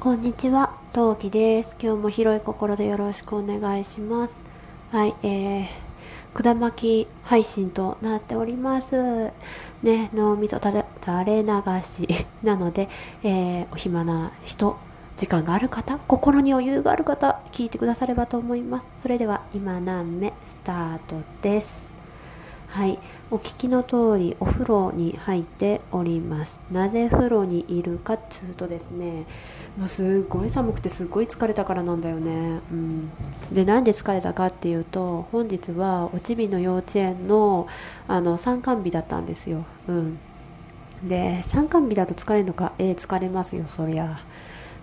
こんにちは、トウキです。今日も広い心でよろしくお願いします。はい、えー、くだまき配信となっております。ね、脳みそ垂れ流し なので、えー、お暇な人、時間がある方、心に余裕がある方、聞いてくださればと思います。それでは、今何目スタートです。はい、お聞きの通りお風呂に入っております。なぜ風呂にいるかっつうとですね、もうすごい寒くてすごい疲れたからなんだよね。うん、でなんで疲れたかっていうと本日はおちびの幼稚園のあの参観日だったんですよ。うん、で参観日だと疲れるのか？ええ疲れますよそりゃ。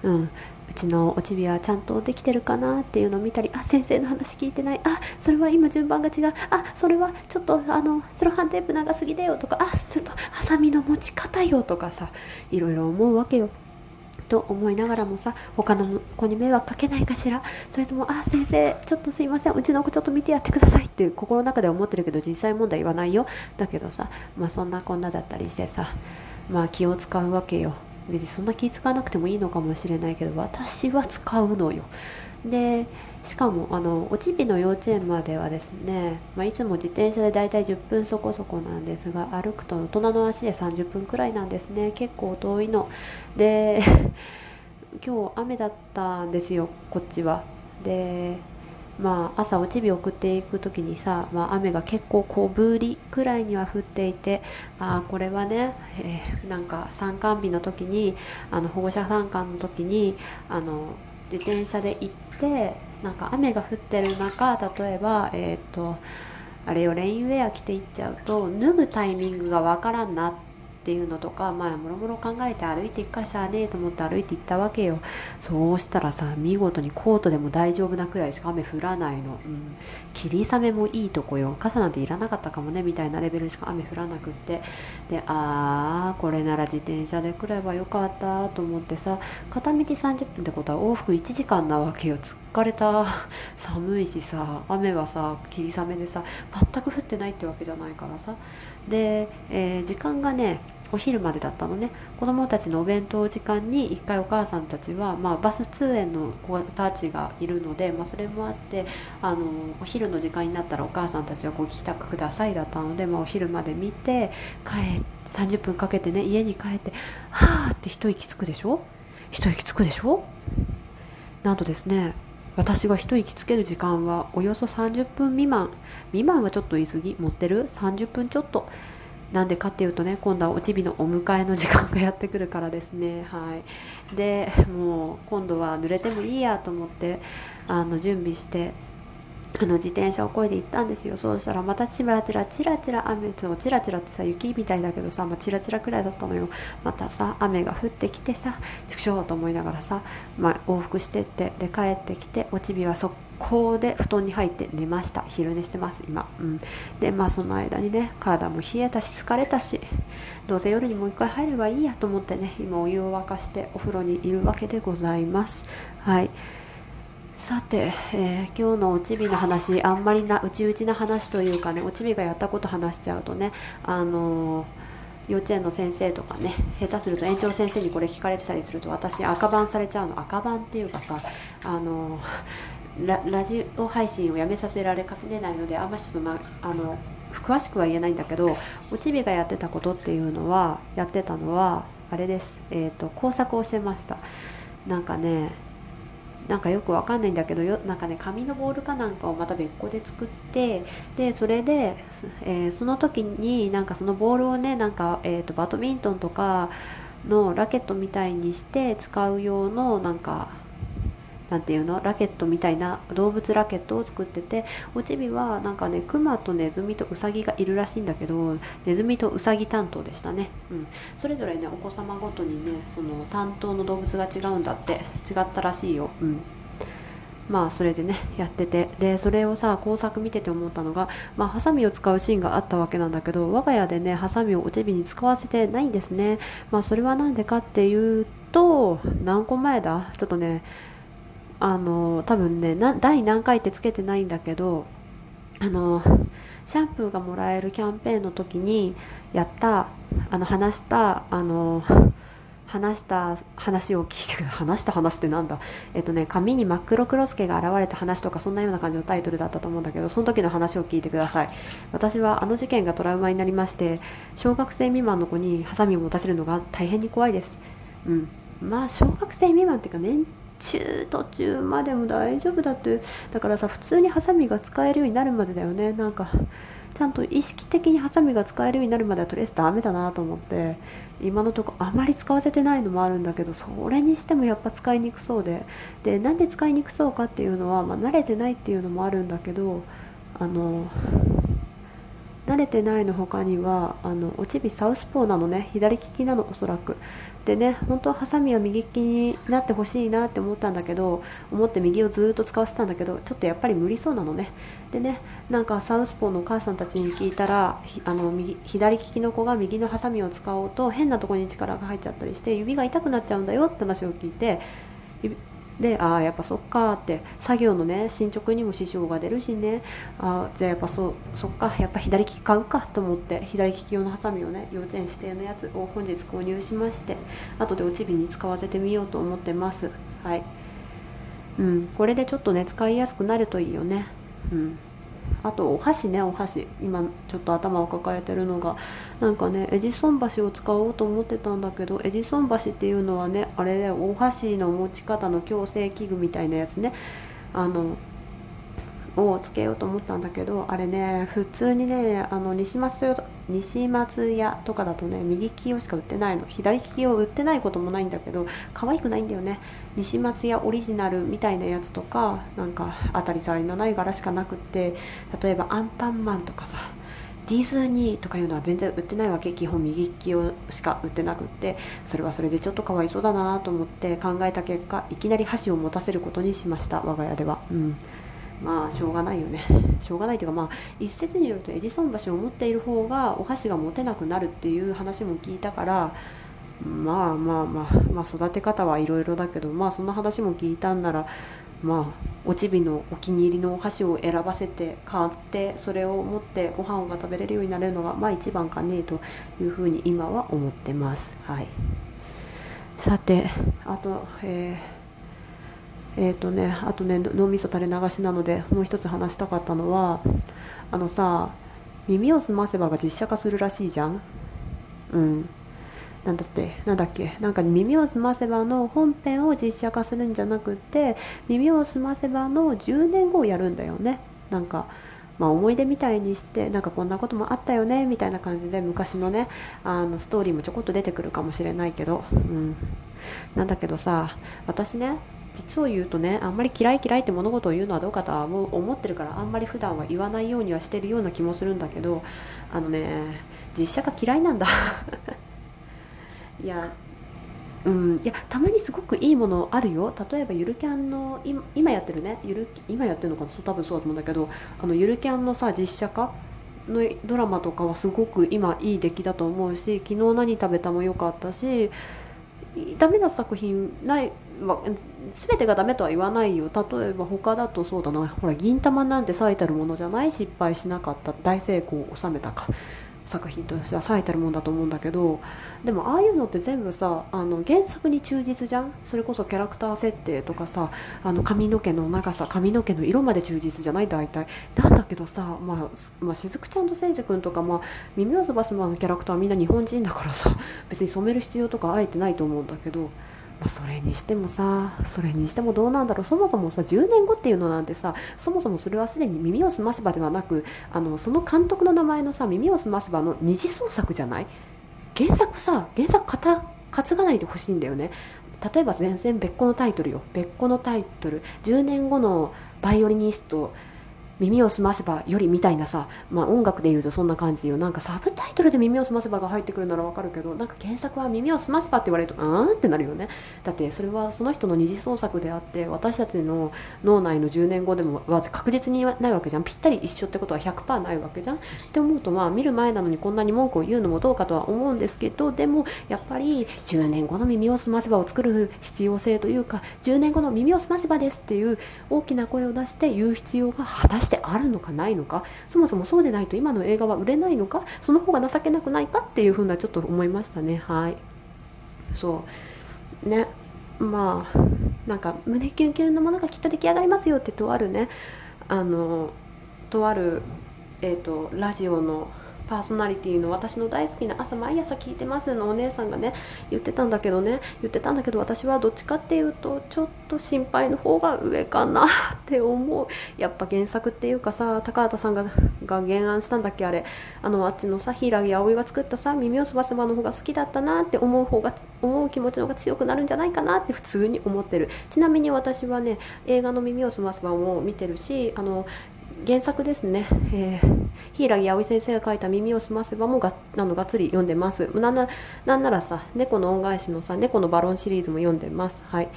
うん、うちのおちびはちゃんとできてるかなっていうのを見たりあ先生の話聞いてない。あそれは今順番が違う。あそれはちょっとあのセロハンテープ長すぎだよとかあちょっとハサミの持ち方よとかさいろいろ思うわけよ。と思いながらもさ他の子に迷惑かけないかしら。それともあ先生ちょっとすいません。うちの子ちょっと見てやってくださいって心の中で思ってるけど実際問題言わないよ。だけどさまあそんなこんなだったりしてさまあ気を使うわけよ。別にそんな気使わなくてもいいのかもしれないけど私は使うのよ。でしかもあのおちびの幼稚園まではですね、まあ、いつも自転車でだいたい10分そこそこなんですが歩くと大人の足で30分くらいなんですね。結構遠いの。で 今日雨だったんですよこっちは。でまあ朝おちび送っていく時にさ、まあ、雨が結構小降りくらいには降っていてあこれはね、えーなんか参観日の時にあの保護者参観の時にあの自転車で行ってなんか雨が降ってる中例えばえっ、とあれよレインウェア着て行っちゃうと脱ぐタイミングがわからんなっっていうのとかまあもろもろ考えて歩いていくかしゃあねえと思って歩いて行ったわけよ。そうしたらさ見事にコートでも大丈夫なくらいしか雨降らないの、うん、霧雨もいいとこよ。傘なんていらなかったかもね。みたいなレベルしか雨降らなくって。であーこれなら自転車で来ればよかったと思ってさ片道30分ってことは往復1時間なわけよ。疲れた。寒いしさ雨はさ霧雨でさ全く降ってないってわけじゃないからさ。で、えー時間がねお昼までだったのね。子供たちのお弁当時間に一回お母さんたちは、まあ、バス通園の子たちがいるので、まあ、それもあってあのお昼の時間になったらお母さんたちはご帰宅くださいだったので、まあ、お昼まで見て帰30分かけてね家に帰ってはあって一息つくでしょ？一息つくでしょ？なんとですね私が一息つける時間はおよそ30分未満。未満はちょっと言い過ぎ？持ってる？30分ちょっと。なんでかっていうとね今度はおちびのお迎えの時間がやってくるからですね。はい。でもう今度は濡れてもいいやと思ってあの準備してあの自転車をこいで行ったんですよ。そうしたらまたチラチラチラチラ雨そうチラチラってさ雪みたいだけどさ、まあ、チラチラくらいだったのよ。またさ雨が降ってきてさちくしょうと思いながらさ、まあ、往復してってで帰ってきておちびは速攻で布団に入って寝ました。昼寝してます今、うん、でまあその間にね体も冷えたし疲れたしどうせ夜にもう一回入ればいいやと思ってね今お湯を沸かしてお風呂にいるわけでございます。はい。さて、えー今日のおちびの話あんまりなうちうちな話というかねおちびがやったこと話しちゃうとねあのー幼稚園の先生とかね下手すると園長先生にこれ聞かれてたりすると私赤番されちゃうの。赤番っていうかさあのララジオ配信をやめさせられかねないのであんまりちょっとなあの詳しくは言えないんだけどおちびがやってたことっていうのはやってたのはあれです、えー、と工作をしてました。なんかねなんかよくわかんないんだけどよなんかね紙のボールかなんかをまた別個で作ってでそれで、えーその時になんかそのボールをねなんか、えー、とバドミントンとかのラケットみたいにして使う用のなんかなんていうの？ラケットみたいな動物ラケットを作ってておちびはなんかねクマとネズミとウサギがいるらしいんだけどネズミとウサギ担当でしたね、うん、それぞれねお子様ごとにねその担当の動物が違うんだって違ったらしいよ、うん、まあそれでねやってて。でそれをさ工作見てて思ったのがまあハサミを使うシーンがあったわけなんだけど我が家でねハサミをおちびに使わせてないんですね。まあそれは何でかっていうと何個前だ？ちょっとねあの多分ね第何回ってつけてないんだけどあのシャンプーがもらえるキャンペーンの時にやったあの話したあの話した話を聞いてくだ話した話ってなんだ？えっとね紙に真っ黒クロスケが現れた話とかそんなような感じのタイトルだったと思うんだけどその時の話を聞いてください。私はあの事件がトラウマになりまして小学生未満の子にハサミを持たせるのが大変に怖いです。うん。まあ小学生未満っていうか年中途中までも大丈夫だってだからさ普通にハサミが使えるようになるまでだよね。なんかちゃんと意識的にハサミが使えるようになるまではとりあえずダメだなと思って今のとこあまり使わせてないのもあるんだけどそれにしてもやっぱ使いにくそうで。でなんで使いにくそうかっていうのは、まあ、慣れてないっていうのもあるんだけどあの慣れてないの他にはあのおちびサウスポーなのね。左利きなのおそらく。でね本当はハサミは右利きになってほしいなって思ったんだけど思って右をずっと使わせたんだけどちょっとやっぱり無理そうなのね。でねなんかサウスポーのお母さんたちに聞いたらあの右左利きの子が右のハサミを使おうと変なところに力が入っちゃったりして指が痛くなっちゃうんだよって話を聞いてでああやっぱそっかって作業のね進捗にも支障が出るしね。あじゃあやっぱそそっかやっぱ左利き買うかと思って左利き用のハサミをね幼稚園指定のやつを本日購入しまして後でおちびに使わせてみようと思ってます。はい。うん。これでちょっとね使いやすくなるといいよね。うん。あとお箸ねお箸。今ちょっと頭を抱えてるのが。なんかねエジソン橋を使おうと思ってたんだけどエジソン橋っていうのはねあれでお箸の持ち方の矯正器具みたいなやつね。あのをつけようと思ったんだけどあれね普通にねあの西松屋西松屋とかだとね右利き用しか売ってないの。左利き用売ってないこともないんだけど可愛くないんだよね。西松屋オリジナルみたいなやつとかなんか当たり障りのない柄しかなくって例えばアンパンマンとかさディズニーとかいうのは全然売ってないわけ。基本右利き用しか売ってなくってそれはそれでちょっとかわいそうだなと思って考えた結果いきなり箸を持たせることにしました我が家では。うん。まあしょうがないよね。しょうがないというかまあ一説によるとエジソン橋を持っている方がお箸が持てなくなるっていう話も聞いたからまあまあまあまあ育て方はいろいろだけどまあそんな話も聞いたんならまあおちびのお気に入りのお箸を選ばせて買ってそれを持ってご飯が食べれるようになれるのがまあ一番かねというふうに今は思ってます。はい。さてあとえーえっ、ー、とねあとね脳みそ垂れ流しなのでもう一つ話したかったのはあのさ耳を澄ませばが実写化するらしいじゃん。うん。なんだってなんだっけなんか耳を澄ませばの本編を実写化するんじゃなくて耳を澄ませばの10年後をやるんだよね。なんかまあ、思い出みたいにしてなんかこんなこともあったよねみたいな感じで昔のねあのストーリーもちょこっと出てくるかもしれないけど、うん、なんだけどさ私ね実を言うとねあんまり嫌い嫌いって物事を言うのはどうかとは思ってるからあんまり普段は言わないようにはしてるような気もするんだけどあのね実写化嫌いなんだ。いやうん、いやたまにすごくいいものあるよ。例えばゆるキャンの今やってるねゆる今やってるのかな多分そうだと思うんだけどあのゆるキャンのさ実写化のドラマとかはすごく今いい出来だと思うし昨日何食べたも良かったしダメな作品ないまあ、全てがダメとは言わないよ。例えば他だとそうだな。ほら銀玉なんて最たるものじゃない失敗しなかった。大成功を収めたか。作品としては最たるもんだと思うんだけど。でもああいうのって全部さあの原作に忠実じゃん？それこそキャラクター設定とかさあの髪の毛の長さ髪の毛の色まで忠実じゃない？大体。なんだけどさ、まあ、まあ、しずくちゃんとせいじ君とか、まあ、耳をすばすばのキャラクターはみんな日本人だからさ別に染める必要とかあえてないと思うんだけど。まあ、それにしてもさそれにしてもどうなんだろう。そもそもさ10年後っていうのなんてさそもそもそれはすでに耳をすませばではなくあのその監督の名前のさ耳をすませばの二次創作じゃない？原作さ原作かた担がないでほしいんだよね。例えば全然別個のタイトルよ。別個のタイトル。10年後のバイオリニスト。耳を澄ませばよりみたいなさ、まあ、音楽で言うとそんな感じよ。なんかサブタイトルで耳を澄ませばが入ってくるならわかるけどなんか原作は耳を澄ませばって言われるとうんってなるよね。だってそれはその人の二次創作であって私たちの脳内の10年後でもは確実にないわけじゃん。ぴったり一緒ってことは100%ないわけじゃん。って思うとまあ見る前なのにこんなに文句を言うのもどうかとは思うんですけどでもやっぱり10年後の耳を澄ませばを作る必要性というか10年後の耳を澄ませばですっていう大きな声を出して言う必要が果たしてしてあるのかないのかそもそもそうでないと今の映画は売れないのかその方が情けなくないかっていうふうなちょっと思いましたね。はい。そう。ね。まあなんか胸キュンキュンのものがきっと出来上がりますよってとあるね。あのとある、えーと、ラジオのパーソナリティの私の大好きな朝毎朝聞いてますのお姉さんがね言ってたんだけどね言ってたんだけど私はどっちかっていうとちょっと心配の方が上かなって思う。やっぱ原作っていうかさ高畑さんがが原案したんだっけあれ。あのあっちのさ柊葵が作ったさ耳をすばせばの方が好きだったなって思う方が思う気持ちの方が強くなるんじゃないかなって普通に思ってる。ちなみに私はね映画の耳をすばせばも見てるしあの原作ですね、えー、柊葵先生が書いた「耳をすませば」もがあのがっつり読んでます。なななんならさ猫の恩返しのさ猫のバロンシリーズも読んでます。はい。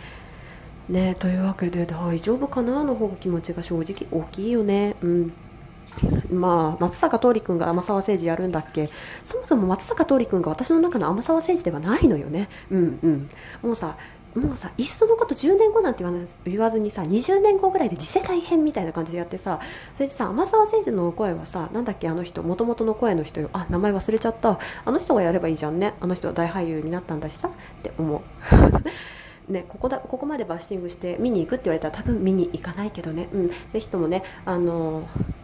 ねというわけで大丈夫かな？の方が気持ちが正直大きいよね。うん。まあ、松坂桃李君が天沢誠治やるんだっけ？そもそも松坂桃李君が私の中の天沢誠治ではないのよね。うんうん。もうさもうさいっそのこと10年後なんて言わずにさ20年後ぐらいで次世代編みたいな感じでやってさそれでさ天沢誠治の声はさなんだっけあの人もともとの声の人よ。あ名前忘れちゃった。あの人がやればいいじゃんね。あの人は大俳優になったんだしさ。って思う。ね、ここだここまでバッシングして見に行くって言われたら多分見に行かないけどね、うん、ぜひともねあのー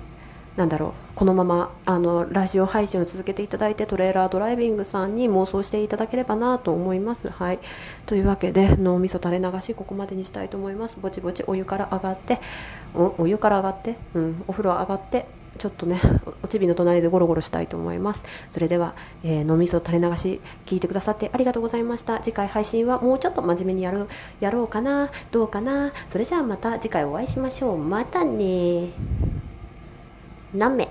なんだろう。このままあのラジオ配信を続けていただいてトレーラードライビングさんに妄想していただければなと思います。はい、というわけで脳みそ垂れ流しここまでにしたいと思います。ぼちぼちお湯から上がってお湯から上がって、うん、お風呂上がってちょっとねおちびの隣でゴロゴロしたいと思います。それでは、えー、脳みそ垂れ流し聞いてくださってありがとうございました。次回配信はもうちょっと真面目にやるやろうかなどうかな。それじゃあまた次回お会いしましょう。またね何名